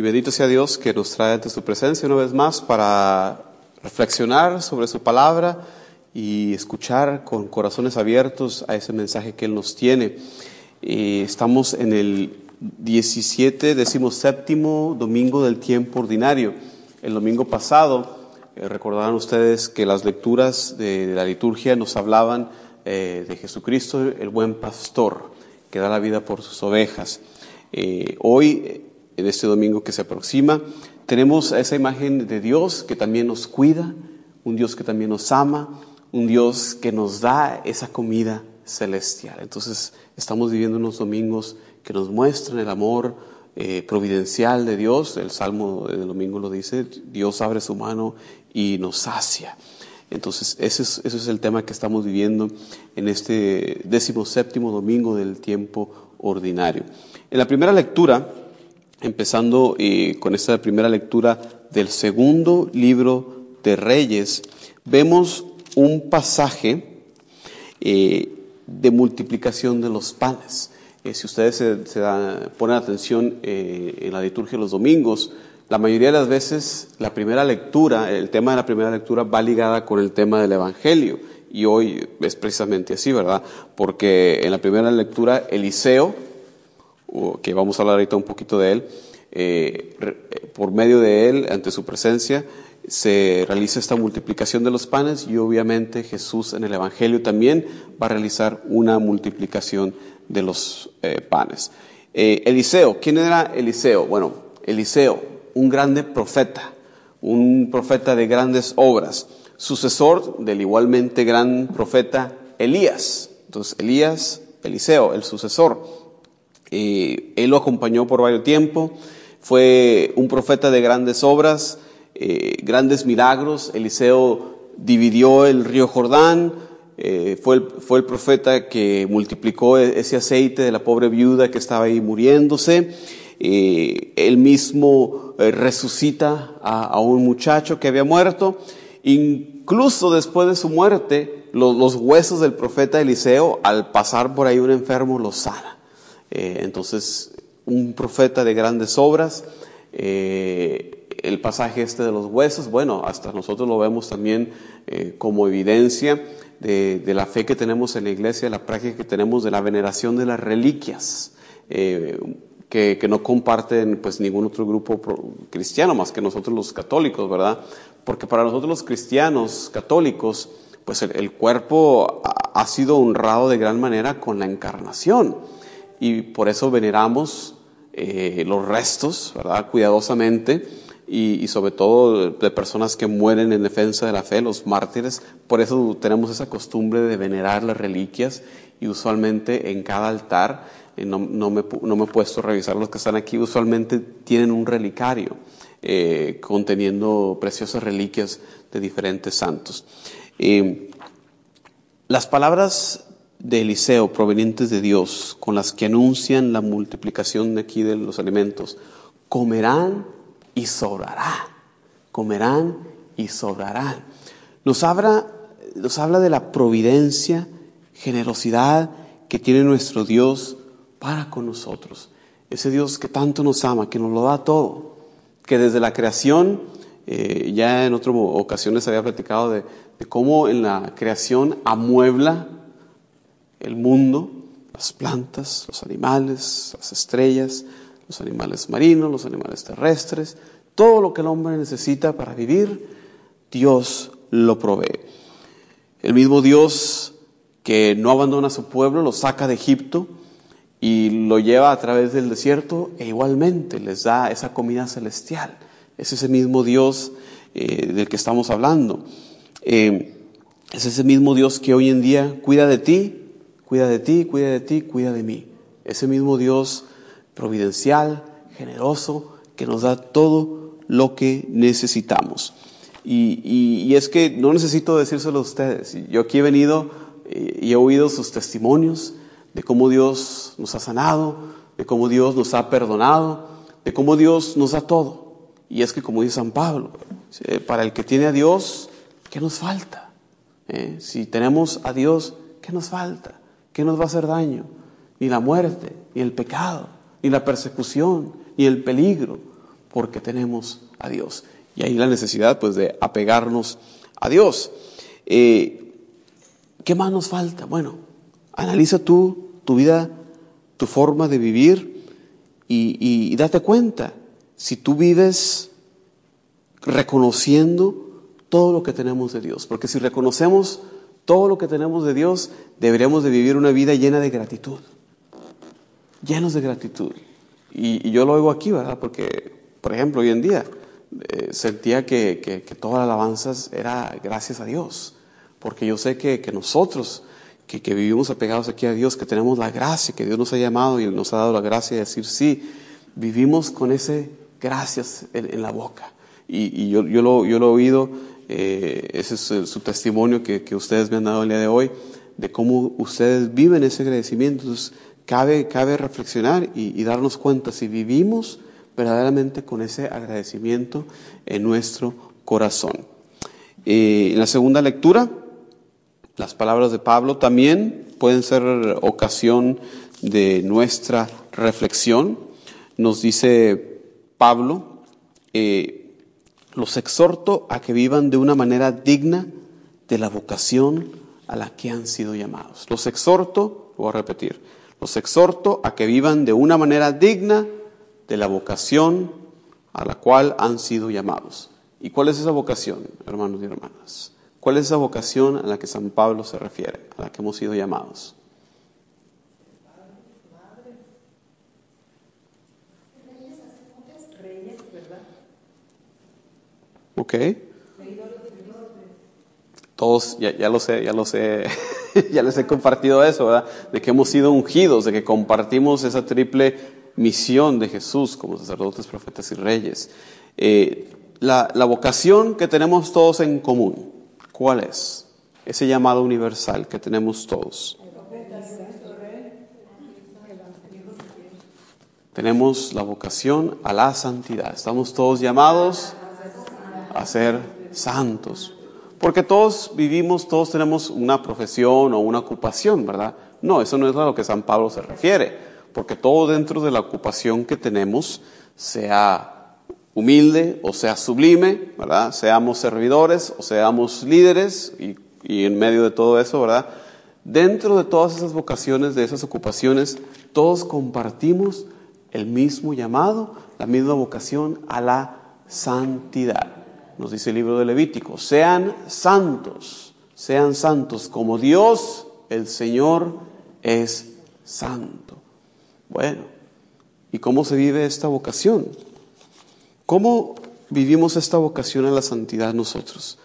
Y bendito sea Dios que nos trae ante su presencia una vez más para reflexionar sobre su palabra y escuchar con corazones abiertos a ese mensaje que Él nos tiene. Eh, estamos en el 17, séptimo domingo del tiempo ordinario. El domingo pasado, eh, recordarán ustedes que las lecturas de, la liturgia nos hablaban eh, de Jesucristo, el buen pastor, que da la vida por sus ovejas. hoy, en este domingo que se aproxima, tenemos esa imagen de Dios que también nos cuida, un Dios que también nos ama, un Dios que nos da esa comida celestial. Entonces estamos viviendo unos domingos que nos muestran el amor eh, providencial de Dios. El Salmo del domingo lo dice, Dios abre su mano y nos sacia. Entonces ese es, ese es el tema que estamos viviendo en este décimo séptimo domingo del tiempo ordinario. En la primera lectura, empezando eh, con esta primera lectura del segundo libro de Reyes, vemos un pasaje eh, de multiplicación de los panes. Eh, si ustedes se, ponen atención en la liturgia de los domingos, la mayoría de las veces la primera lectura, el tema de la primera lectura va ligada con el tema del Evangelio. Y hoy es precisamente así, ¿verdad? Porque en la primera lectura Eliseo, que vamos a hablar ahorita un poquito de él, por medio de él, ante su presencia, se realiza esta multiplicación de los panes y obviamente Jesús en el Evangelio también va a realizar una multiplicación de los eh, panes. Eh, Eliseo, ¿quién era Eliseo? Bueno, Eliseo, un grande profeta, un profeta de grandes obras, sucesor del igualmente gran profeta Elías. Entonces, Elías, Eliseo, el sucesor. Él lo acompañó por varios tiempo, fue un profeta de grandes obras, eh, grandes milagros. Eliseo dividió el río Jordán, eh, fue, el, fue, el, profeta que multiplicó e, ese aceite de la pobre viuda que estaba ahí muriéndose. Eh, él mismo resucita a, un muchacho que había muerto. Incluso después de su muerte, los, huesos del profeta Eliseo, al pasar por ahí un enfermo, los sana. Entonces, un profeta de grandes obras el pasaje este de los huesos, bueno, hasta nosotros lo vemos también eh, como evidencia de, la fe que tenemos en la iglesia, la práctica que tenemos de la veneración de las reliquias, eh, que, no comparten pues ningún otro grupo cristiano más que nosotros los católicos, ¿verdad? Porque para nosotros los cristianos católicos, pues el, cuerpo ha, sido honrado de gran manera con la encarnación y por eso veneramos eh, los restos, ¿verdad? Cuidadosamente y, sobre todo de personas que mueren en defensa de la fe, los mártires. Por eso tenemos esa costumbre de venerar las reliquias y usualmente en cada altar, eh, no, no, me, no, me, he puesto a revisar los que están aquí, usualmente tienen un relicario eh, conteniendo preciosas reliquias de diferentes santos. Las palabras de Eliseo provenientes de Dios, con las que anuncian la multiplicación de aquí de los alimentos, comerán y sobrará. Comerán y sobrarán. Nos habla, nos habla de la providencia, generosidad que tiene nuestro Dios para con nosotros. Ese Dios que tanto nos ama, que nos lo da todo, que desde la creación, eh, ya en otras ocasiones había platicado de cómo en la creación amuebla el mundo, las plantas, los animales, las estrellas, los animales marinos, los animales terrestres, todo lo que el hombre necesita para vivir, Dios lo provee. El mismo Dios que no abandona a su pueblo, lo saca de Egipto y lo lleva a través del desierto e igualmente les da esa comida celestial. Es ese mismo Dios eh, del que estamos hablando. Eh, es ese mismo Dios que hoy en día cuida de ti, cuida de ti, cuida de ti, cuida de mí. Ese mismo Dios providencial, generoso, que nos da todo lo que necesitamos. Y, es que no necesito decírselo a ustedes. Yo aquí he venido eh, y he oído sus testimonios de cómo Dios nos ha sanado, de cómo Dios nos ha perdonado, de cómo Dios nos da todo. Y es que como dice San Pablo, para el que tiene a Dios, ¿qué nos falta? ¿Eh? Si tenemos a Dios, ¿qué nos falta? ¿Qué nos va a hacer daño? Ni la muerte, ni el pecado, ni la persecución, ni el peligro, porque tenemos a Dios. Y ahí la necesidad pues de apegarnos a Dios. Eh, ¿Qué más nos falta? Bueno, analiza tú tu vida, tu forma de vivir y, y date cuenta si tú vives reconociendo todo lo que tenemos de Dios. Porque si reconocemos todo lo que tenemos de Dios, deberemos de vivir una vida llena de gratitud. Llenos de gratitud. Y, yo lo oigo aquí, ¿verdad? Porque, por ejemplo, hoy en día eh, sentía que, todas las alabanzas era gracias a Dios. Porque yo sé que, nosotros, que, vivimos apegados aquí a Dios, que tenemos la gracia, que Dios nos ha llamado y nos ha dado la gracia de decir sí, vivimos con ese gracias en, la boca. Y, yo, yo, lo, he oído, eh, ese es su testimonio que, que, ustedes me han dado el día de hoy, de cómo ustedes viven ese agradecimiento. Entonces, cabe, cabe reflexionar y, darnos cuenta si vivimos verdaderamente con ese agradecimiento en nuestro corazón. Eh, en la segunda lectura, las palabras de Pablo también pueden ser ocasión de nuestra reflexión. Nos dice Pablo, eh, los exhorto a que vivan de una manera digna de la vocación a la que han sido llamados. Los exhorto, voy a repetir, los exhorto a que vivan de una manera digna de la vocación a la cual han sido llamados. ¿Y cuál es esa vocación, hermanos y hermanas? ¿Cuál es esa vocación a la que San Pablo se refiere, a la que hemos sido llamados? Ok. Todos, ya, ya, lo sé, ya lo sé, ya les he compartido eso, ¿verdad? De que hemos sido ungidos, de que compartimos esa triple misión de Jesús como sacerdotes, profetas y reyes. Eh, la, la vocación que tenemos todos en común, ¿cuál es? Ese llamado universal que tenemos todos. Tenemos la vocación a la santidad. Estamos todos llamados a ser santos. Porque todos vivimos, todos tenemos una profesión o una ocupación, ¿verdad? No, eso no es a lo que San Pablo se refiere, porque todo dentro de la ocupación que tenemos, sea humilde o sea sublime, ¿verdad? Seamos servidores o seamos líderes y, y en medio de todo eso, ¿verdad? Dentro de todas esas vocaciones, de esas ocupaciones, todos compartimos el mismo llamado, la misma vocación a la santidad nos dice el libro de Levítico, sean santos, sean santos como Dios, el Señor, es santo. Bueno, ¿y cómo se vive esta vocación? ¿Cómo vivimos esta vocación a la santidad nosotros?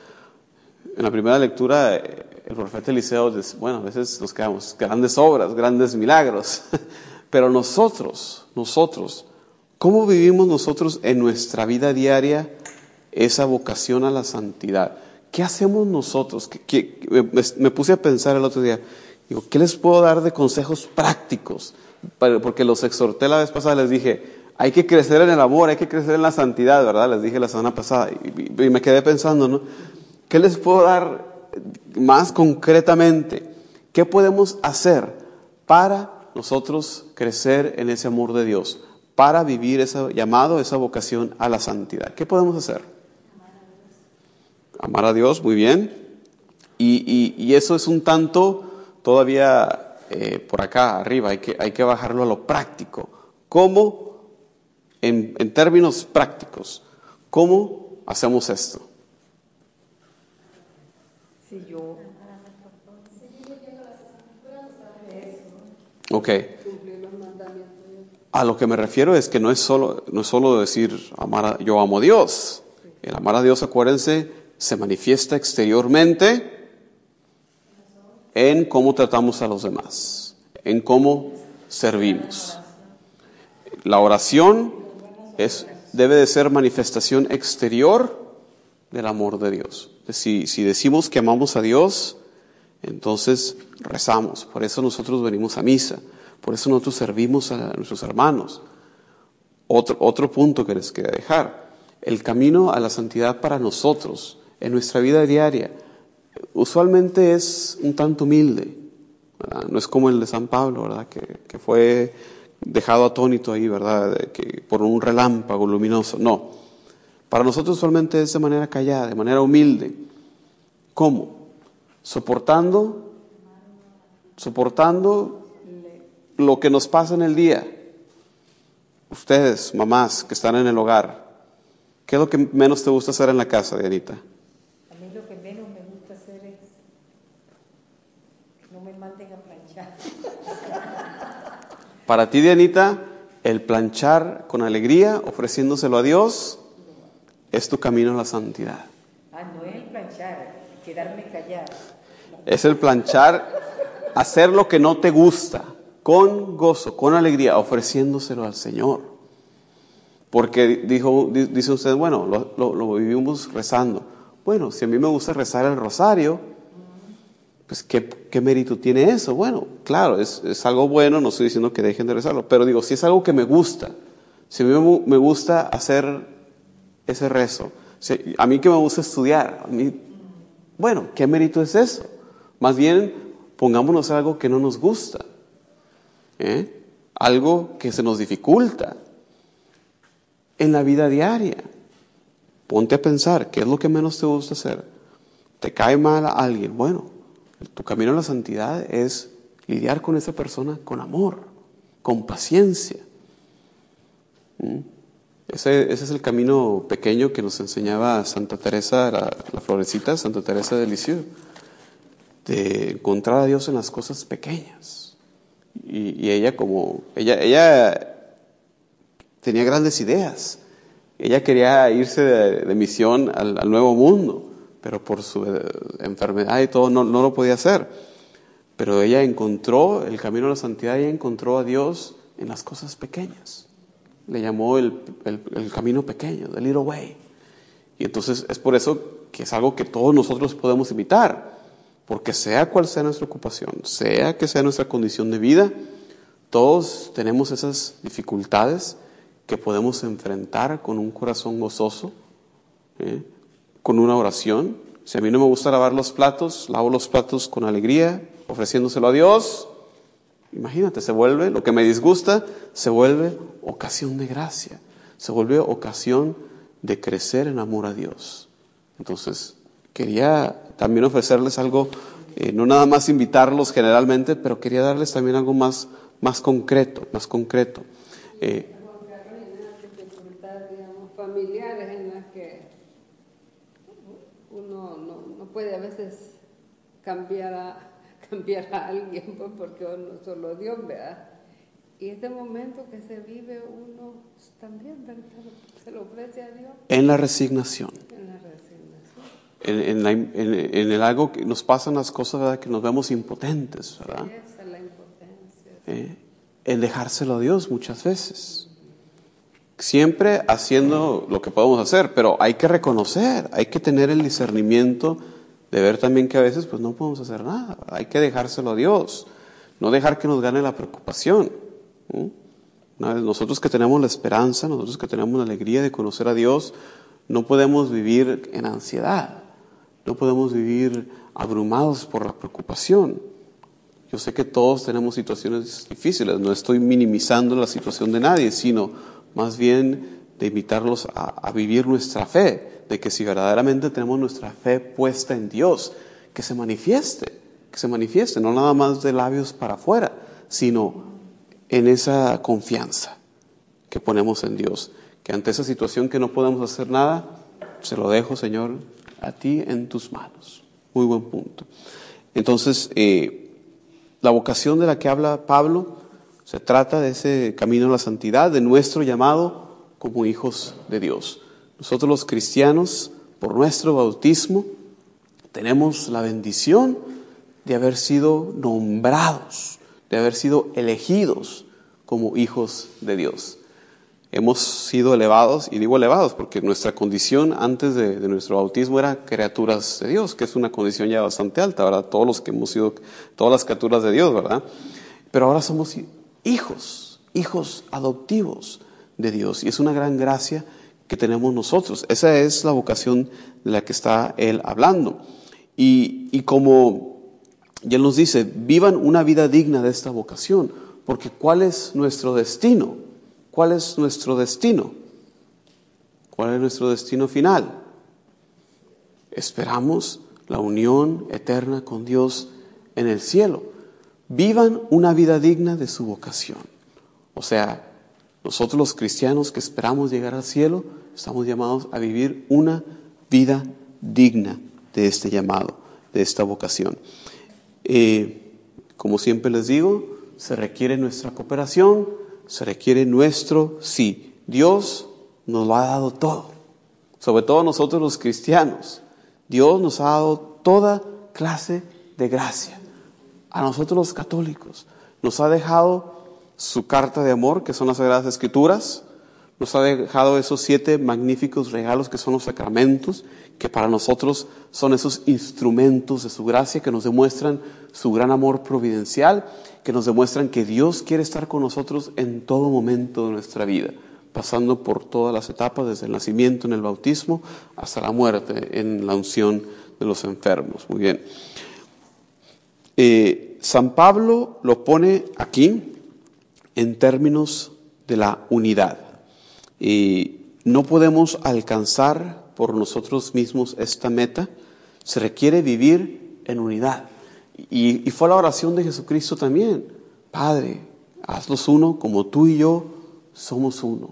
En la primera lectura, eh, el profeta Eliseo dice, bueno, a veces nos quedamos, grandes obras, grandes milagros, pero nosotros, nosotros, ¿cómo vivimos nosotros en nuestra vida diaria esa vocación a la santidad. ¿Qué hacemos nosotros? me, puse a pensar el otro día, digo, ¿qué les puedo dar de consejos prácticos? Porque los exhorté la vez pasada, les dije, hay que crecer en el amor, hay que crecer en la santidad, ¿verdad? Les dije la semana pasada y, y me quedé pensando, ¿no? ¿Qué les puedo dar más concretamente? ¿Qué podemos hacer para nosotros crecer en ese amor de Dios? Para vivir ese llamado, esa vocación a la santidad. ¿Qué podemos hacer? Amar a Dios, muy bien. Y, eso es un tanto todavía eh, por acá arriba, hay que, hay que bajarlo a lo práctico. ¿Cómo, en, en términos prácticos, cómo hacemos esto? Si yo... Ok. A lo que me refiero es que no es solo, no es solo decir amar a, yo amo a Dios. El amar a Dios, acuérdense, se manifiesta exteriormente en cómo tratamos a los demás, en cómo servimos. La oración es, debe de ser manifestación exterior del amor de Dios. Si, decimos que amamos a Dios, entonces rezamos. Por eso nosotros venimos a misa. Por eso nosotros servimos a nuestros hermanos. Otro, otro punto que les quería dejar. El camino a la santidad para nosotros en nuestra vida diaria, usualmente es un tanto humilde. No es como el de San Pablo, ¿verdad? Que, fue dejado atónito ahí, ¿verdad? que por un relámpago luminoso. No. Para nosotros solamente es de manera callada, de manera humilde. ¿Cómo? Soportando, soportando lo que nos pasa en el día. Ustedes, mamás que están en el hogar, ¿qué es lo que menos te gusta hacer en la casa, Dianita? A mí lo que menos me gusta hacer es que no me manden a planchar. Para ti, Dianita, el planchar con alegría, ofreciéndoselo a Dios, es tu camino a la santidad. Ah, no es el planchar, quedarme callada. Es el planchar, hacer lo que no te gusta, con gozo, con alegría, ofreciéndoselo al Señor. Porque dijo, dice usted, bueno, lo, lo vivimos rezando. Bueno, si a mí me gusta rezar el rosario, pues ¿qué, ¿qué, mérito tiene eso? Bueno, claro, es, algo bueno, no estoy diciendo que dejen de rezarlo, pero digo, si es algo que me gusta, si a mí me gusta hacer ese rezo, a mí que me gusta estudiar, a mí, bueno, ¿qué mérito es eso? Más bien, pongámonos algo que no nos gusta, ¿eh? algo que se nos dificulta en la vida diaria. Ponte a pensar, ¿qué es lo que menos te gusta hacer? ¿Te cae mal a alguien? Bueno, tu camino a la santidad es lidiar con esa persona con amor, con paciencia. ¿Mm? Ese, es el camino pequeño que nos enseñaba Santa Teresa, la, florecita, Santa Teresa de Lisieux, de encontrar a Dios en las cosas pequeñas. Y, ella como, ella, ella tenía grandes ideas. Ella quería irse de, misión al nuevo mundo pero por su eh, enfermedad y todo no, no, lo podía hacer. Pero ella encontró el camino a la santidad, ella encontró a Dios en las cosas pequeñas. Le llamó el, el, el camino pequeño, the little way. Y entonces es por eso que es algo que todos nosotros podemos imitar, porque sea cual sea nuestra ocupación, sea que sea nuestra condición de vida, todos tenemos esas dificultades que podemos enfrentar con un corazón gozoso. ¿eh? Con una oración. Si a mí no me gusta lavar los platos, lavo los platos con alegría, ofreciéndoselo a Dios. Imagínate, se vuelve, lo que me disgusta, se vuelve ocasión de gracia, se vuelve ocasión de crecer en amor a Dios. Entonces, quería también ofrecerles algo, eh, no nada más invitarlos generalmente, pero quería darles también algo más, más concreto, más concreto. Eh, familiares en las que uno no, no, puede a veces cambiar a, cambiar a alguien pues, porque uno solo Dios, ¿verdad? Y este momento que se vive uno también, ¿verdad? Se lo ofrece a Dios. En la resignación. En la resignación. En, en, la, en, en el algo que nos pasan las cosas, ¿verdad? Que nos vemos impotentes, ¿verdad? Esa es la impotencia. Eh, en dejárselo a Dios muchas veces siempre haciendo lo que podemos hacer, pero hay que reconocer, hay que tener el discernimiento de ver también que a veces pues no podemos hacer nada, hay que dejárselo a Dios, no dejar que nos gane la preocupación. Nosotros que tenemos la esperanza, nosotros que tenemos la alegría de conocer a Dios, no podemos vivir en ansiedad, no podemos vivir abrumados por la preocupación. Yo sé que todos tenemos situaciones difíciles, no estoy minimizando la situación de nadie, sino más bien de invitarlos a, a, vivir nuestra fe, de que si verdaderamente tenemos nuestra fe puesta en Dios, que se manifieste, que se manifieste, no nada más de labios para afuera, sino en esa confianza que ponemos en Dios, que ante esa situación que no podemos hacer nada, se lo dejo, Señor, a ti en tus manos. Muy buen punto. Entonces, eh, la vocación de la que habla Pablo, se trata de ese camino a la santidad, de nuestro llamado como hijos de Dios. Nosotros los cristianos, por nuestro bautismo, tenemos la bendición de haber sido nombrados, de haber sido elegidos como hijos de Dios. Hemos sido elevados, y digo elevados porque nuestra condición antes de, nuestro bautismo era criaturas de Dios, que es una condición ya bastante alta, ¿verdad? Todos los que hemos sido, todas las criaturas de Dios, ¿verdad? Pero ahora somos hijos, hijos adoptivos de Dios. Y es una gran gracia que tenemos nosotros. Esa es la vocación de la que está Él hablando. Y, y como ya nos dice, vivan una vida digna de esta vocación. Porque ¿cuál es nuestro destino? ¿Cuál es nuestro destino? ¿Cuál es nuestro destino final? Esperamos la unión eterna con Dios en el cielo. Vivan una vida digna de su vocación. O sea, nosotros los cristianos que esperamos llegar al cielo, estamos llamados a vivir una vida digna de este llamado, de esta vocación. Eh, como siempre les digo, se requiere nuestra cooperación, se requiere nuestro sí. Dios nos lo ha dado todo, sobre todo nosotros los cristianos. Dios nos ha dado toda clase de gracia. A nosotros los católicos nos ha dejado su carta de amor, que son las Sagradas Escrituras, nos ha dejado esos siete magníficos regalos que son los sacramentos, que para nosotros son esos instrumentos de su gracia que nos demuestran su gran amor providencial, que nos demuestran que Dios quiere estar con nosotros en todo momento de nuestra vida, pasando por todas las etapas, desde el nacimiento en el bautismo hasta la muerte en la unción de los enfermos. Muy bien. Eh, San Pablo lo pone aquí en términos de la unidad. Y no podemos alcanzar por nosotros mismos esta meta. Se requiere vivir en unidad. Y, fue la oración de Jesucristo también. Padre, hazlos uno como tú y yo somos uno.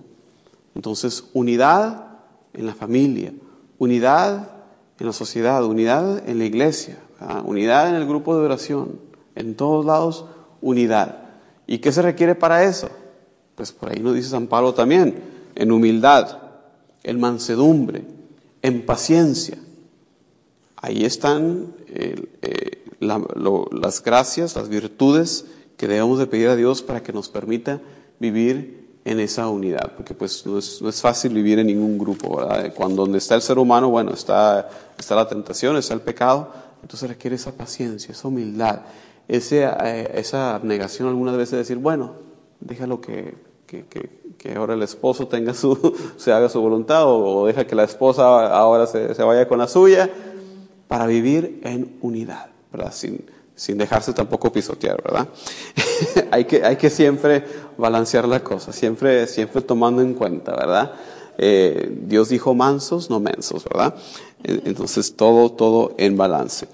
Entonces, unidad en la familia, unidad en la sociedad, unidad en la iglesia, unidad en el grupo de oración, en todos lados, unidad. ¿Y qué se requiere para eso? Pues por ahí nos dice San Pablo también, en humildad, en mansedumbre, en paciencia. Ahí están eh, las gracias, las virtudes que debemos de pedir a Dios para que nos permita vivir en esa unidad, porque pues no es, fácil vivir en ningún grupo, ¿verdad? Cuando donde está el ser humano, bueno, está, está la tentación, está el pecado, entonces requiere esa paciencia, esa humildad, ese, eh, esa abnegación algunas veces de decir, bueno, déjalo que, que, que, ahora el esposo tenga su, se haga su voluntad o, deja que la esposa ahora se, se, vaya con la suya, para vivir en unidad, ¿verdad? Sin, sin dejarse tampoco pisotear, ¿verdad? hay, que, hay que siempre balancear la cosa, siempre, siempre tomando en cuenta, ¿verdad? Eh, Dios dijo mansos, no mensos, ¿verdad? Entonces todo, todo en balance.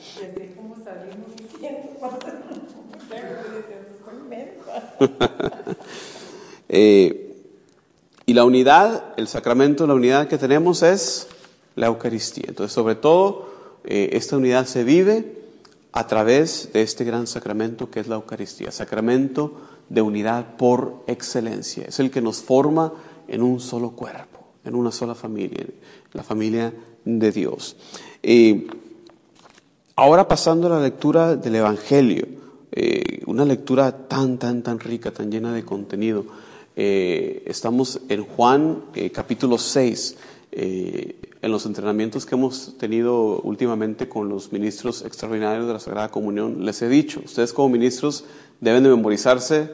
eh, y la unidad, el sacramento la unidad que tenemos es la Eucaristía. Entonces, sobre todo, eh, esta unidad se vive a través de este gran sacramento que es la Eucaristía, sacramento de unidad por excelencia. Es el que nos forma en un solo cuerpo, en una sola familia, la familia de Dios. Eh, ahora pasando a la lectura del Evangelio, eh, una lectura tan, tan, tan rica, tan llena de contenido. Eh, estamos en Juan capítulo 6 en los entrenamientos que hemos tenido últimamente con los ministros extraordinarios de la Sagrada Comunión, les he dicho, ustedes como ministros deben de memorizarse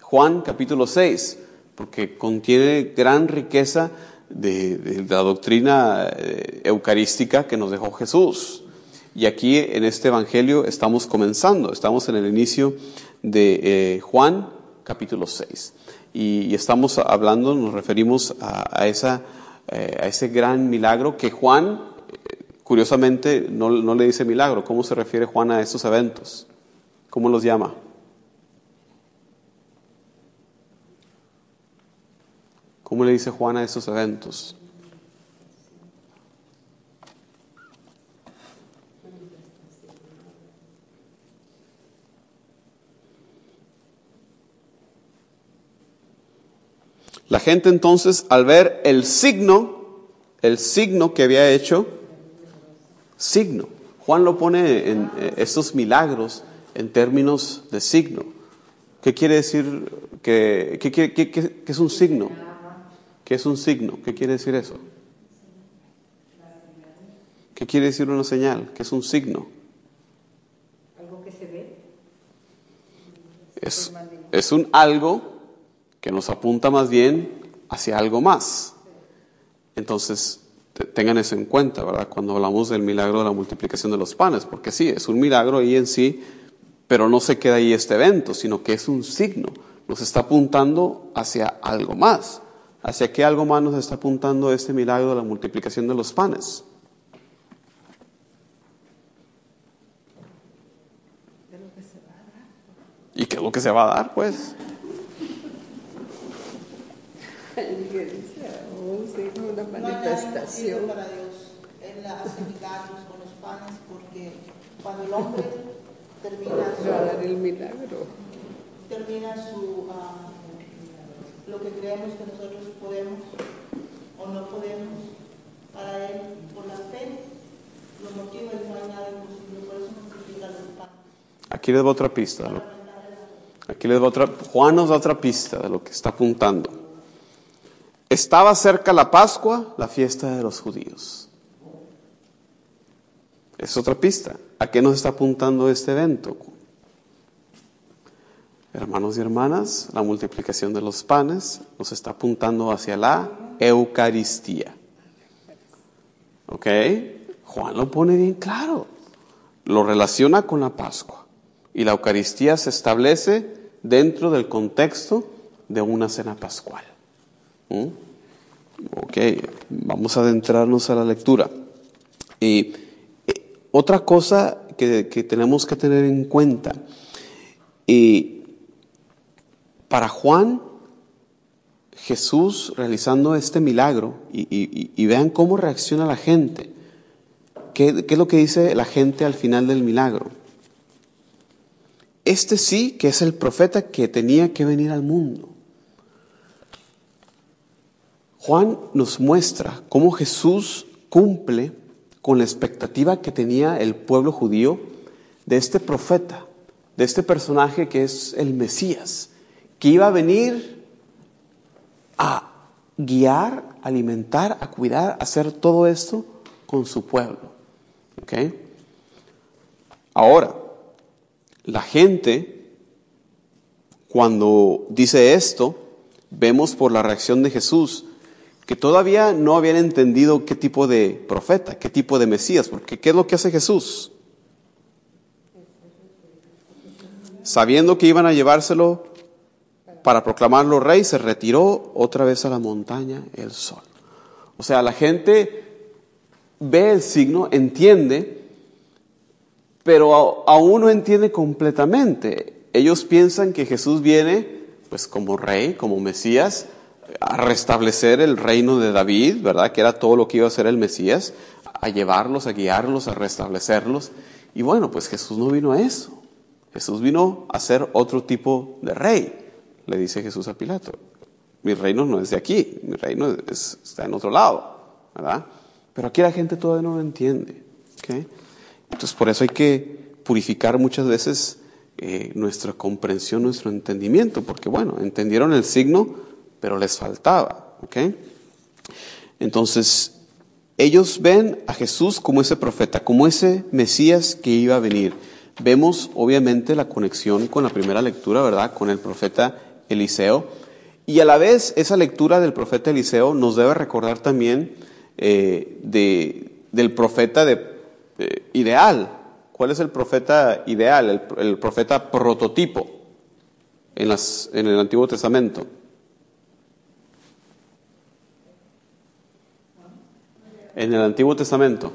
Juan capítulo 6, porque contiene gran riqueza de, la doctrina eh, eucarística que nos dejó Jesús. Y aquí en este Evangelio estamos comenzando, estamos en el inicio de eh, Juan capítulo 6. Y, estamos hablando, nos referimos a esa eh, a ese gran milagro que Juan, eh, curiosamente, no, no, le dice milagro. ¿Cómo se refiere Juan a estos eventos? ¿Cómo los llama? ¿Cómo le dice Juan a estos eventos? La gente entonces, al ver el signo, el signo que había hecho, signo. Juan lo pone en eh, estos milagros en términos de signo. ¿Qué quiere decir? Que, qué, es un signo? ¿Qué es un signo? ¿Qué quiere decir eso? ¿Qué quiere decir una señal? ¿Qué es un signo? Algo que se ve. Es, es un algo que nos apunta más bien hacia algo más. Entonces, tengan eso en cuenta, ¿verdad? Cuando hablamos del milagro de la multiplicación de los panes, porque sí, es un milagro ahí en sí, pero no se queda ahí este evento, sino que es un signo nos está apuntando hacia algo más. ¿Hacia qué algo más nos está apuntando este milagro de la multiplicación de los panes? ¿Y qué es lo que se va a dar, pues? Oh, sí, una manifestación. para Dios. Él hace milagros con los panes porque cuando el hombre termina su, el milagro. termina su ah, lo que creemos que nosotros podemos o no podemos, para él, por la fe, lo motiva y no imposible. Por eso multiplica los panes. Aquí les va otra pista. ¿no? Aquí les va otra. Juan nos da otra pista de lo que está apuntando. Estaba cerca la Pascua, la fiesta de los judíos. Es otra pista. ¿A qué nos está apuntando este evento? Hermanos y hermanas, la multiplicación de los panes nos está apuntando hacia la Eucaristía. ¿Ok? Juan lo pone bien claro. Lo relaciona con la Pascua. Y la Eucaristía se establece dentro del contexto de una cena pascual. ¿Mm? Ok, vamos a adentrarnos a la lectura. Y eh, otra cosa que, que tenemos que tener en cuenta, y para Juan, Jesús realizando este milagro, y, y- y vean cómo reacciona la gente. ¿Qué, ¿Qué es lo que dice la gente al final del milagro? Este sí que es el profeta que tenía que venir al mundo. Juan nos muestra cómo Jesús cumple con la expectativa que tenía el pueblo judío de este profeta, de este personaje que es el Mesías, que iba a venir a guiar, alimentar, a cuidar, a hacer todo esto con su pueblo. ¿Ok? Ahora, la gente, cuando dice esto, vemos por la reacción de Jesús que todavía no habían entendido qué tipo de profeta, qué tipo de Mesías, porque ¿qué es lo que hace Jesús? Sabiendo que iban a llevárselo para proclamarlo rey, se retiró otra vez a la montaña el sol. O sea, la gente ve el signo, entiende, pero aún no entiende completamente. Ellos piensan que Jesús viene, pues como rey, como Mesías, a restablecer el reino de David, ¿verdad? Que era todo lo que iba a hacer el Mesías, a llevarlos, a guiarlos, a restablecerlos. Y bueno, pues Jesús no vino a eso. Jesús vino a ser otro tipo de rey, le dice Jesús a Pilato. Mi reino no es de aquí, mi reino es- está en otro lado, ¿verdad? Pero aquí la gente todavía no lo entiende. ¿ok? Entonces por eso hay que purificar muchas veces eh, nuestra comprensión, nuestro entendimiento, porque bueno, entendieron el signo, pero les faltaba. ¿ok? Entonces, ellos ven a Jesús como ese profeta, como ese Mesías que iba a venir. Vemos obviamente la conexión con la primera lectura, ¿verdad? Con el profeta Eliseo. Y a la vez esa lectura del profeta Eliseo nos debe recordar también eh, de, del profeta eh, ideal. ¿Cuál es el profeta ideal? El, profeta prototipo en, en el Antiguo Testamento. En el Antiguo Testamento,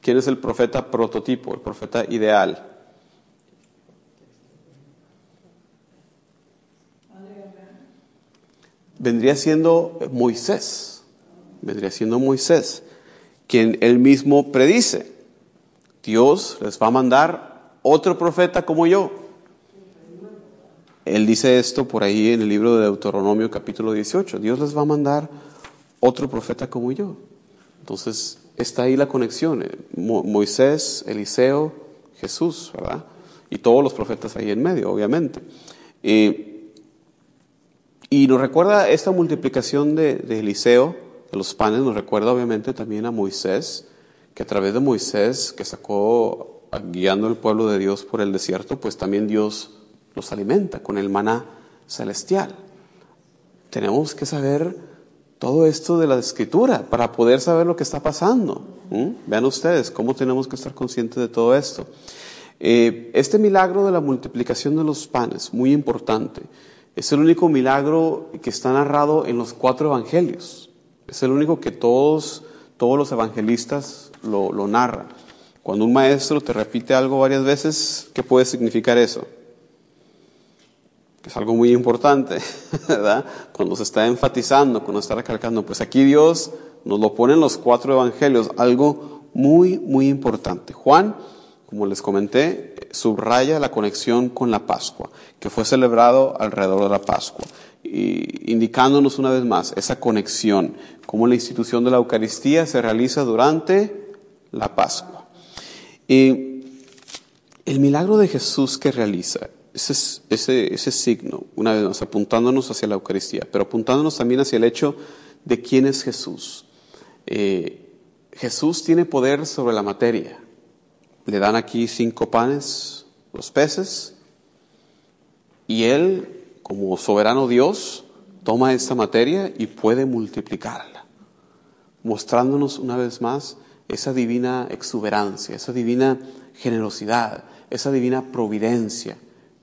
¿quién es el profeta prototipo, el profeta ideal? Vendría siendo Moisés, vendría siendo Moisés, quien él mismo predice, Dios les va a mandar otro profeta como yo. Él dice esto por ahí en el libro de Deuteronomio capítulo 18, Dios les va a mandar otro profeta como yo. Entonces, está ahí la conexión. eh, Mo- Moisés, Eliseo, Jesús, ¿verdad? Y todos los profetas ahí en medio, obviamente. Eh, y nos recuerda esta multiplicación de, de Eliseo, de los panes, nos recuerda obviamente también a Moisés, que a través de Moisés, que sacó guiando el pueblo de Dios por el desierto, pues también Dios los alimenta con el maná celestial. Tenemos que saber todo esto de la escritura para poder saber lo que está pasando. Vean ustedes cómo tenemos que estar conscientes de todo esto. Eh, este milagro de la multiplicación de los panes, muy importante. Es el único milagro que está narrado en los cuatro evangelios. Es el único que todos, todos los evangelistas lo narran. Cuando un maestro te repite algo varias veces, ¿qué puede significar eso? Es algo muy importante, ¿verdad? Cuando se está enfatizando, cuando está recalcando, pues aquí Dios nos lo pone en los cuatro evangelios, algo muy, muy importante. Juan, como les comenté, subraya la conexión con la Pascua, que fue celebrado alrededor de la Pascua, y indicándonos una vez más esa conexión, cómo la institución de la Eucaristía se realiza durante la Pascua. Y el milagro de Jesús que realiza, ese, ese, ese signo, una vez más, apuntándonos hacia la Eucaristía, pero apuntándonos también hacia el hecho de quién es Jesús. Eh, Jesús tiene poder sobre la materia. Le dan aquí cinco panes, los peces, y Él, como soberano Dios, toma esta materia y puede multiplicarla, mostrándonos una vez más esa divina exuberancia, esa divina generosidad, esa divina providencia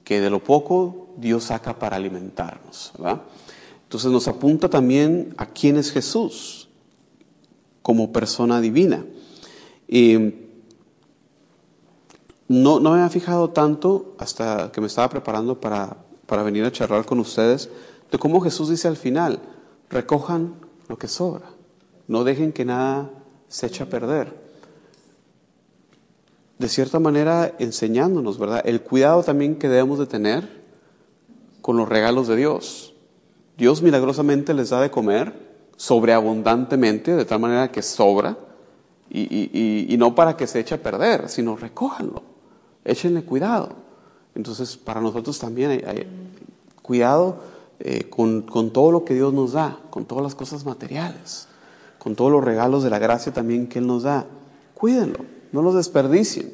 que de lo poco Dios saca para alimentarnos. Entonces nos apunta también a quién es Jesús como persona divina. No, no me había fijado tanto hasta que me estaba preparando para, para venir a charlar con ustedes de cómo Jesús dice al final, recojan lo que sobra, no dejen que nada se eche a perder de cierta manera enseñándonos, ¿verdad? El cuidado también que debemos de tener con los regalos de Dios. Dios milagrosamente les da de comer sobreabundantemente, de tal manera que sobra, y, no para que se eche a perder, sino recójanlo, échenle cuidado. Entonces, para nosotros también hay, cuidado eh, con, con todo lo que Dios nos da, con todas las cosas materiales, con todos los regalos de la gracia también que Él nos da. Cuídenlo no los desperdicien.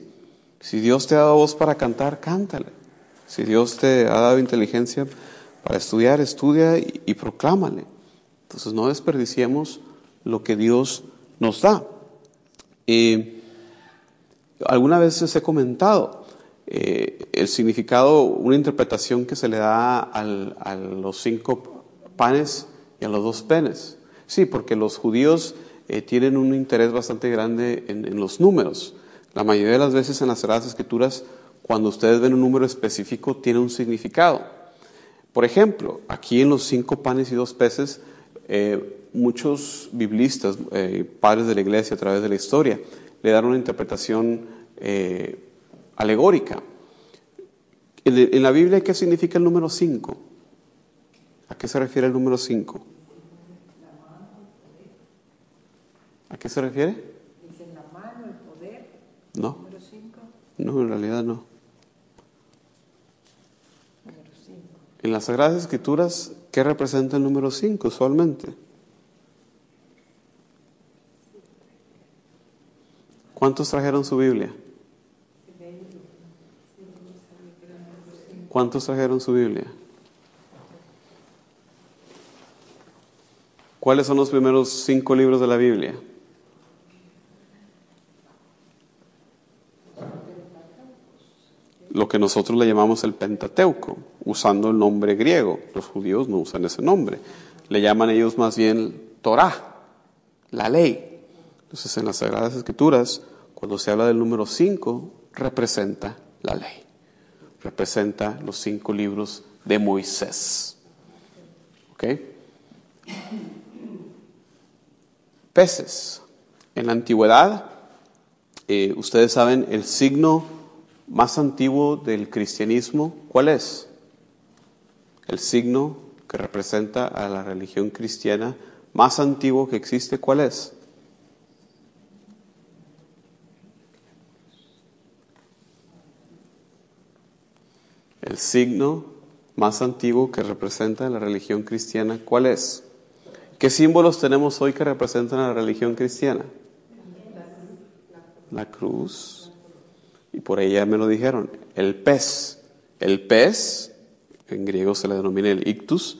Si Dios te ha dado voz para cantar, cántale. Si Dios te ha dado inteligencia para estudiar, estudia y, proclámale. Entonces no desperdiciemos lo que Dios nos da. Eh, alguna vez he comentado eh, el significado, una interpretación que se le da a los cinco panes y a los dos penes. Sí, porque los judíos eh, tienen un interés bastante grande en, los números. La mayoría de las veces en las Sagradas Escrituras, cuando ustedes ven un número específico, tiene un significado. Por ejemplo, aquí en los cinco panes y dos peces, eh, muchos biblistas, eh, padres de la iglesia a través de la historia, le dan una interpretación alegórica. En, en, la Biblia, ¿qué significa el número cinco? ¿A qué se refiere el número cinco? ¿A qué se refiere? Dice la mano, el poder. No. Número 5. No, en realidad no. Número 5. En las Sagradas Escrituras, ¿qué representa el número 5 usualmente? ¿Cuántos trajeron su Biblia? ¿Cuántos trajeron su Biblia? ¿Cuáles son los primeros cinco libros de la Biblia? Lo que nosotros le llamamos el Pentateuco, usando el nombre griego. Los judíos no usan ese nombre. Le llaman ellos más bien Torah, la ley. Entonces en las Sagradas Escrituras, cuando se habla del número 5, representa la ley. Representa los cinco libros de Moisés. ¿Ok? Peces. En la antigüedad, eh, ustedes saben, el signo más antiguo del cristianismo, ¿cuál es? El signo que representa a la religión cristiana más antiguo que existe, ¿cuál es? El signo más antiguo que representa a la religión cristiana, ¿cuál es? ¿Qué símbolos tenemos hoy que representan a la religión cristiana? La cruz por ella me lo dijeron, el pez. El pez, en griego se le denomina el ictus,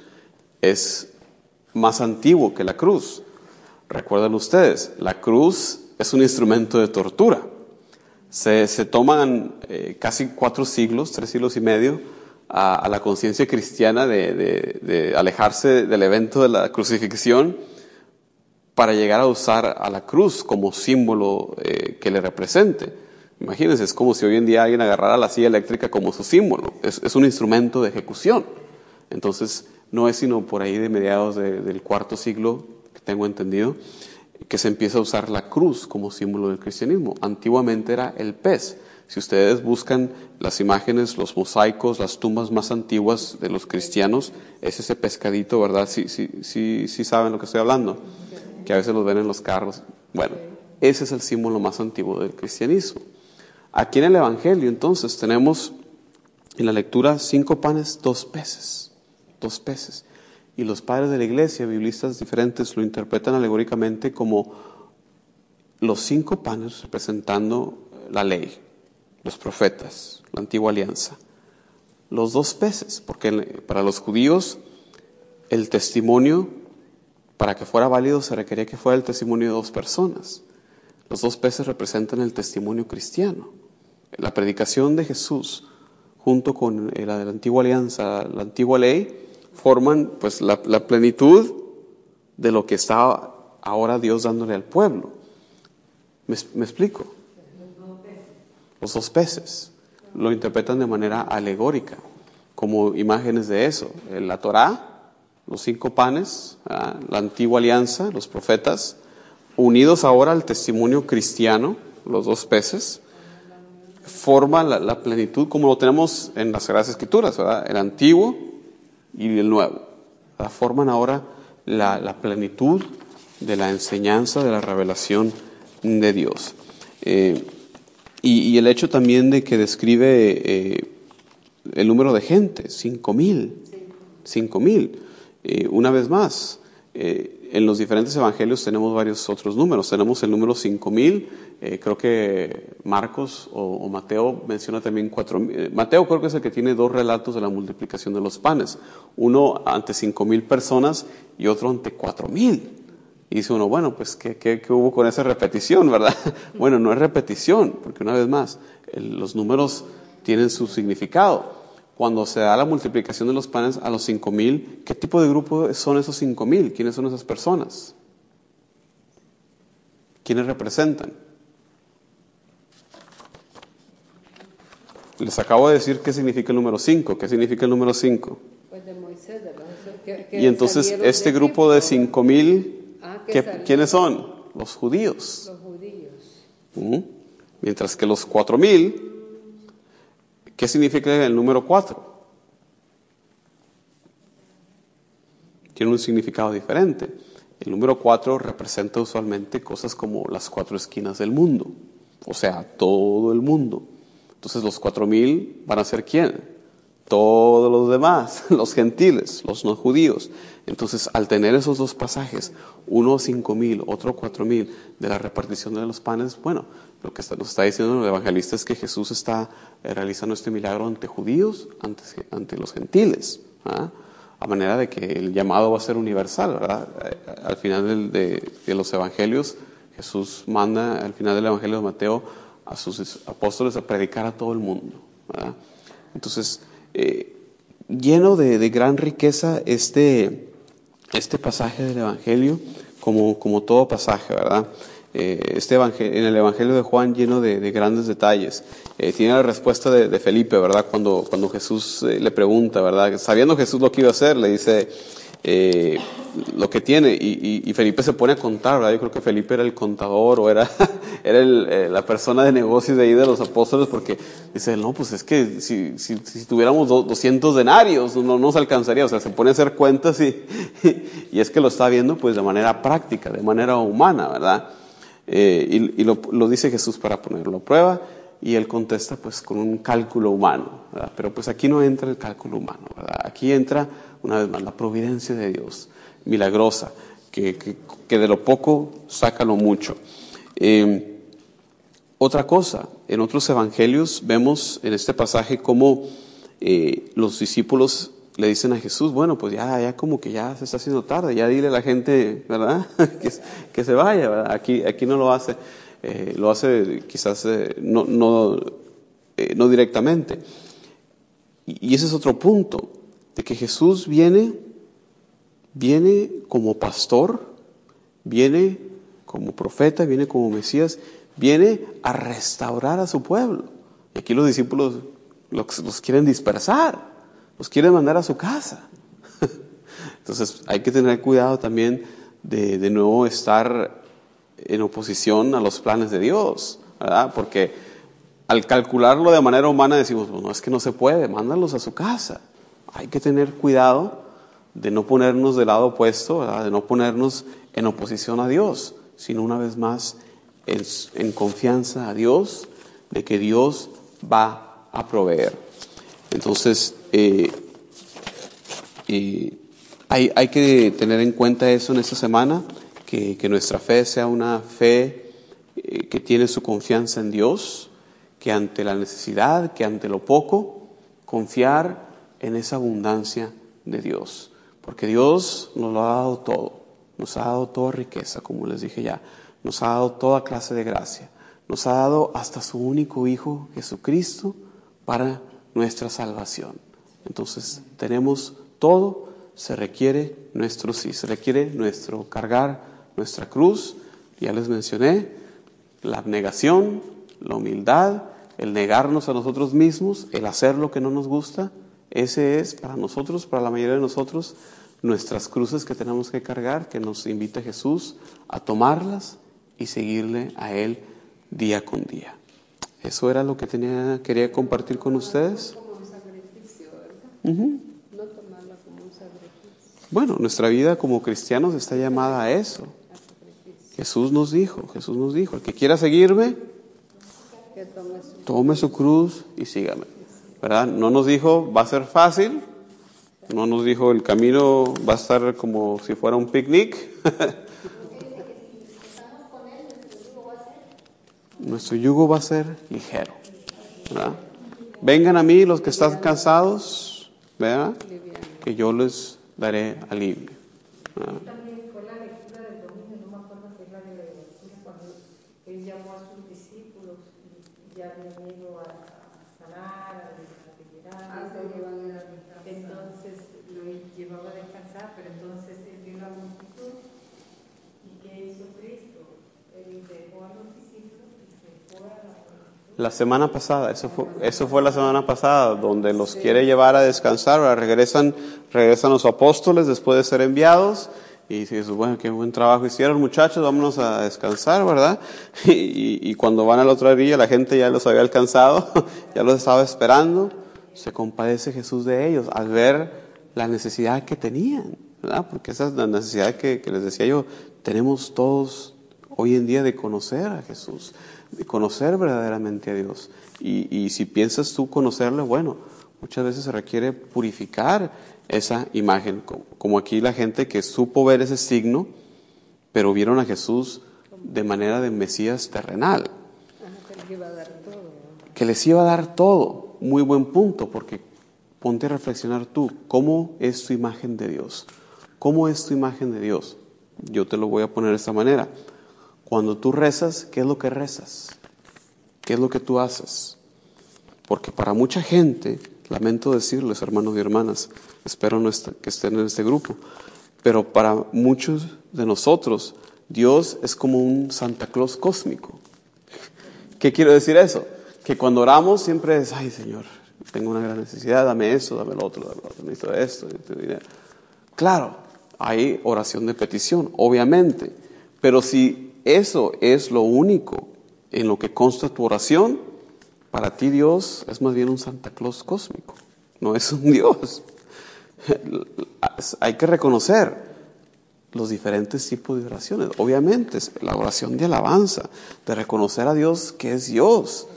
es más antiguo que la cruz. Recuerden ustedes, la cruz es un instrumento de tortura. Se, se toman eh, casi cuatro siglos, tres siglos y medio, a, la conciencia cristiana de alejarse del evento de la crucifixión para llegar a usar a la cruz como símbolo eh, que le represente. Imagínense, es como si hoy en día alguien agarrara la silla eléctrica como su símbolo. Es, un instrumento de ejecución. Entonces, no es sino por ahí de mediados de- del cuarto siglo, que tengo entendido, que se empieza a usar la cruz como símbolo del cristianismo. Antiguamente era el pez. Si ustedes buscan las imágenes, los mosaicos, las tumbas más antiguas de los cristianos, es ese pescadito, ¿verdad? Sí, sí, sí, sí saben lo que estoy hablando, que a veces los ven en los carros. Bueno, ese es el símbolo más antiguo del cristianismo. Aquí en el Evangelio, entonces, tenemos en la lectura cinco panes, dos peces, dos peces. Y los padres de la iglesia, biblistas diferentes, lo interpretan alegóricamente como los cinco panes representando la ley, los profetas, la antigua alianza. Los dos peces, porque para los judíos el testimonio, para que fuera válido, se requería que fuera el testimonio de dos personas. Los dos peces representan el testimonio cristiano. La predicación de Jesús junto con la de la antigua alianza, la antigua ley, forman pues la, plenitud de lo que está ahora Dios dándole al pueblo. ¿Me, explico? Los dos peces lo interpretan de manera alegórica, como imágenes de eso. La Torá, los cinco panes, ¿verdad? la antigua alianza, los profetas, unidos ahora al testimonio cristiano, los dos peces, forma la, plenitud como lo tenemos en las Sagradas Escrituras. El antiguo y el nuevo. ¿verdad? Forman ahora la, plenitud de la enseñanza, de la revelación de Dios. Eh, y, y el hecho también de que describe eh, el número de gente, cinco mil, cinco mil. Eh, una vez más, eh, en los diferentes evangelios tenemos varios otros números. Tenemos el número cinco mil, eh, creo que Marcos o, Mateo menciona también cuatro. Eh, Mateo creo que es el que tiene dos relatos de la multiplicación de los panes. Uno ante cinco mil personas y otro ante cuatro mil. Y dice uno, bueno, pues, ¿qué, qué, qué hubo con esa repetición, verdad? Bueno, no es repetición, porque una vez más, los números tienen su significado. Cuando se da la multiplicación de los panes a los cinco mil, ¿qué tipo de grupo son esos cinco mil? ¿Quiénes son esas personas? ¿Quiénes representan? Les acabo de decir qué significa el número 5. ¿Qué significa el número 5? Pues de Moisés, de los que- que Y entonces este de grupo de Egipto, 5 mil, Ah, que ¿qué- salieron. ¿quiénes son? Los judíos. Los judíos. Mientras que los 4 mil, ¿qué significa el número 4? Tiene un significado diferente. El número 4 representa usualmente cosas como las cuatro esquinas del mundo, o sea, todo el mundo. Entonces los 4 mil van a ser quién? Todos los demás, los gentiles, los no judíos. Entonces, al tener esos dos pasajes, uno cinco mil, otro cuatro mil, de la repartición de los panes, bueno, lo que nos está diciendo el evangelista es que Jesús está realizando este milagro ante judíos, ante, ante los gentiles, ¿ah? a manera de que el llamado va a ser universal, ¿verdad? Eh, Al final de, de los evangelios, Jesús manda, al final del evangelio de Mateo, a sus apóstoles a predicar a todo el mundo. Entonces, eh, lleno de, de gran riqueza este, este pasaje del Evangelio, como, como todo pasaje, ¿verdad? Eh, este evangel- en el Evangelio de Juan lleno de, de grandes detalles. Eh, tiene la respuesta de, de Felipe, ¿verdad? Cuando, cuando Jesús eh, le pregunta, ¿verdad? Sabiendo Jesús lo que iba a hacer, le dice eh, lo que tiene. Y, Felipe se pone a contar, ¿verdad? Yo creo que Felipe era el contador o era, era el, eh, la persona de negocios de ahí de los apóstoles, porque dice, no, pues es que si, si, tuviéramos do- 200 denarios, no nos alcanzaría. O sea, se pone a hacer cuentas y, y es que lo está viendo pues de manera práctica, de manera humana, ¿verdad? Eh, y lo dice Jesús para ponerlo a prueba y él contesta pues con un cálculo humano. Pero pues aquí no entra el cálculo humano. Aquí entra una vez más la providencia de Dios, milagrosa, que, que, de lo poco saca lo mucho. Eh, otra cosa, en otros evangelios vemos en este pasaje cómo eh, los discípulos le dicen a Jesús, bueno, pues ya, ya como que ya se está haciendo tarde, ya dile a la gente, ¿verdad? que, que se vaya. Aquí, aquí no lo hace, eh, lo hace quizás eh, no, no, eh, no directamente. Y, ese es otro punto, de que Jesús viene, viene como pastor, viene como profeta, viene como Mesías, viene a restaurar a su pueblo. Y aquí los discípulos los, quieren dispersar, los quieren mandar a su casa. Entonces hay que tener cuidado también de de nuevo estar en oposición a los planes de Dios, ¿verdad? Porque al calcularlo de manera humana decimos, bueno, es que no se puede, mándalos a su casa. Hay que tener cuidado de no ponernos del lado opuesto, ¿verdad? de no ponernos en oposición a Dios, sino una vez más en, en confianza a Dios de que Dios va a proveer. Entonces, eh, eh, hay, hay que tener en cuenta eso en esta semana, que, nuestra fe sea una fe eh, que tiene su confianza en Dios, que ante la necesidad, que ante lo poco, confiar en esa abundancia de Dios. Porque Dios nos lo ha dado todo, nos ha dado toda riqueza, como les dije ya, nos ha dado toda clase de gracia, nos ha dado hasta su único Hijo, Jesucristo, para nuestra salvación. Entonces, tenemos todo, se requiere nuestro sí, se requiere nuestro cargar nuestra cruz, ya les mencioné, la abnegación, la humildad, el negarnos a nosotros mismos, el hacer lo que no nos gusta, ese es para nosotros, para la mayoría de nosotros, nuestras cruces que tenemos que cargar, que nos invita Jesús a tomarlas y seguirle a Él día con día. Eso era lo que tenía, quería compartir con ustedes. Como un sacrificio, ¿verdad? Ujú. No tomarla como un sacrificio. Bueno, nuestra vida como cristianos está llamada a eso. Jesús nos dijo, Jesús nos dijo, el que quiera seguirme, tome su cruz y sígame. ¿Verdad? No nos dijo, va a ser fácil, no nos dijo, el camino va a estar como si fuera un picnic. Nuestro yugo va a ser ligero. ¿verdad? Vengan a mí los que están cansados, ¿verdad? que yo les daré alivio. ¿verdad? También fue la lectura del domingo, no me acuerdo si es la de la lectura cuando él llamó a sus discípulos y ya habían ido a, a sanar, a recuperar. Ah, se llevan a descansar. Entonces lo llevaba a descansar, pero entonces vio la multitud y ¿qué hizo Cristo? Él dejó a los discípulos y se fue a la multitud. La semana pasada, eso fue, eso fue la semana pasada, donde los quiere llevar a descansar, ahora regresan, regresan los apóstoles después de ser enviados, y dice Jesús, bueno, qué buen trabajo hicieron muchachos, vámonos a descansar, ¿verdad? Y, y- y cuando van al otro día, la gente ya los había alcanzado, ya los estaba esperando, se compadece Jesús de ellos al ver la necesidad que tenían, ¿verdad? Porque esa es la necesidad que, que les decía yo, tenemos todos hoy en día de conocer a Jesús, de conocer verdaderamente a Dios. Y, y si piensas tú conocerle, bueno, muchas veces se requiere purificar esa imagen, co- como aquí la gente que supo ver ese signo, pero vieron a Jesús de manera de Mesías terrenal, Ajá, que les iba a dar todo. que les iba a dar todo. Muy buen punto, porque ponte a reflexionar tú, ¿cómo es tu imagen de Dios? ¿Cómo es tu imagen de Dios? Yo te lo voy a poner de esta manera. Cuando tú rezas, ¿qué es lo que rezas? ¿Qué es lo que tú haces? Porque para mucha gente, lamento decirles, hermanos y hermanas, espero no que estén en este grupo, pero para muchos de nosotros, Dios es como un Santa Claus cósmico. ¿Qué quiero decir eso? Que cuando oramos siempre es, ay Señor, tengo una gran necesidad, dame eso, dame lo otro, dame lo otro, necesito esto. Claro, hay oración de petición, obviamente, pero si eso es lo único en lo que consta tu oración, para ti Dios es más bien un Santa Claus cósmico, no es un Dios. Hay que reconocer los diferentes tipos de oraciones. Obviamente, la oración de alabanza, de reconocer a Dios que es Dios,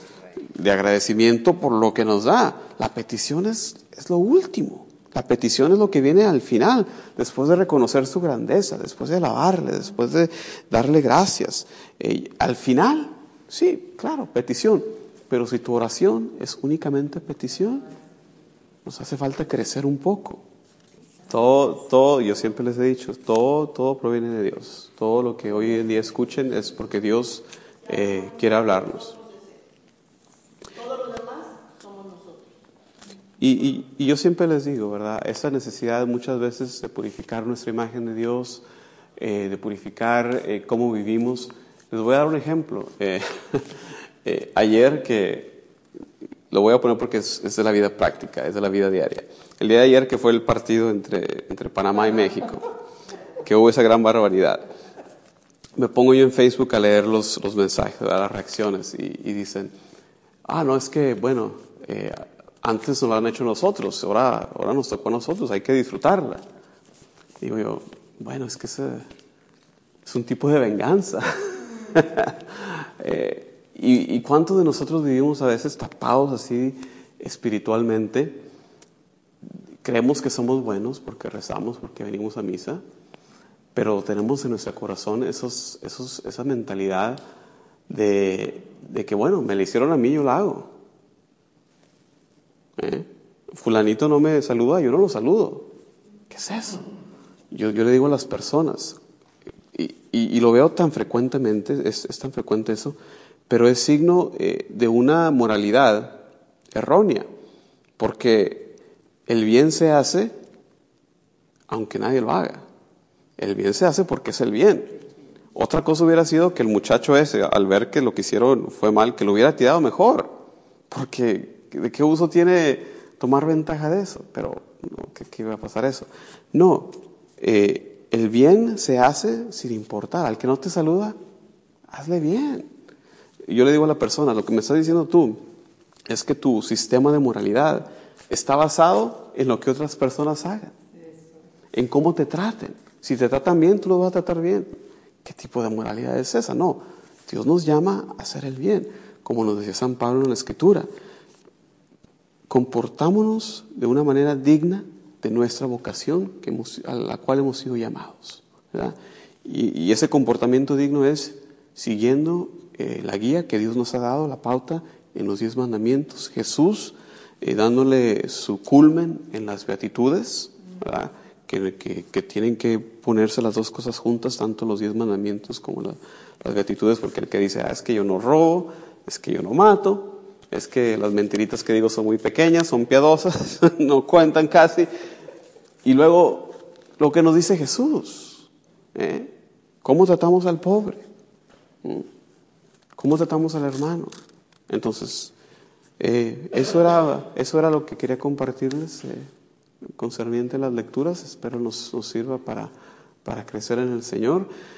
de agradecimiento por lo que nos da. La petición es, es lo último. La petición es lo que viene al final, después de reconocer su grandeza, después de alabarle, después de darle gracias. Eh, al final, sí, claro, petición. Pero si tu oración es únicamente petición, nos hace falta crecer un poco. Todo, todo, yo siempre les he dicho, todo, todo proviene de Dios. Todo lo que hoy en día escuchen es porque Dios eh, quiere hablarnos. Todos los demás somos nosotros. Y, y- y yo siempre les digo, ¿verdad? Esa necesidad muchas veces de purificar nuestra imagen de Dios, eh, de purificar eh, cómo vivimos. Les voy a dar un ejemplo. Eh, eh, ayer que, lo voy a poner porque es, es de la vida práctica, es de la vida diaria. El día de ayer que fue el partido entre, entre Panamá y México, que hubo esa gran barbaridad. Me pongo yo en Facebook a leer los, los mensajes, ¿verdad? las reacciones, y, y dicen, ah, no, es que, bueno, eh, antes nos lo han hecho nosotros, ahora, ahora nos tocó a nosotros, hay que disfrutarla. Digo yo, bueno, es que ese es un tipo de venganza. Eh, y, ¿Y cuántos de nosotros vivimos a veces tapados así espiritualmente? Creemos que somos buenos porque rezamos, porque venimos a misa, pero tenemos en nuestro corazón esos, esos, esa mentalidad de, de que, bueno, me la hicieron a mí, yo la hago. ¿Eh? Fulanito no me saluda, yo no lo saludo. ¿Qué es eso? Yo, yo le digo a las personas, y, y- lo veo tan frecuentemente, es, es tan frecuente eso, pero es signo eh, de una moralidad errónea, porque el bien se hace aunque nadie lo haga. El bien se hace porque es el bien. Otra cosa hubiera sido que el muchacho ese, al ver que lo que hicieron fue mal, que lo hubiera tirado mejor, porque ¿de qué uso tiene tomar ventaja de eso? Pero, ¿qué, qué iba a pasar eso? No, eh, el bien se hace sin importar. Al que no te saluda, hazle bien. Yo le digo a la persona, lo que me estás diciendo tú es que tu sistema de moralidad está basado en lo que otras personas hagan, en cómo te traten. Si te tratan bien, tú lo vas a tratar bien. ¿Qué tipo de moralidad es esa? No, Dios nos llama a hacer el bien, como nos decía San Pablo en la Escritura. Comportámonos de una manera digna de nuestra vocación que a la cual hemos sido llamados. Y, ese comportamiento digno es siguiendo eh, la guía que Dios nos ha dado, la pauta en los diez mandamientos. Jesús eh, dándole su culmen en las beatitudes. Que, que- tienen que ponerse las dos cosas juntas, tanto los diez mandamientos como la- las beatitudes, porque el que dice, ah, es que yo no robo, es que yo no mato, es que las mentiritas que digo son muy pequeñas, son piadosas, no cuentan casi. Y luego lo que nos dice Jesús, ¿eh? ¿cómo tratamos al pobre? ¿Mm? ¿Cómo tratamos al hermano? Entonces, eh, eso, era, eso era lo que quería compartirles eh, concerniente a las lecturas. Espero nos, sirva para, para crecer en el Señor.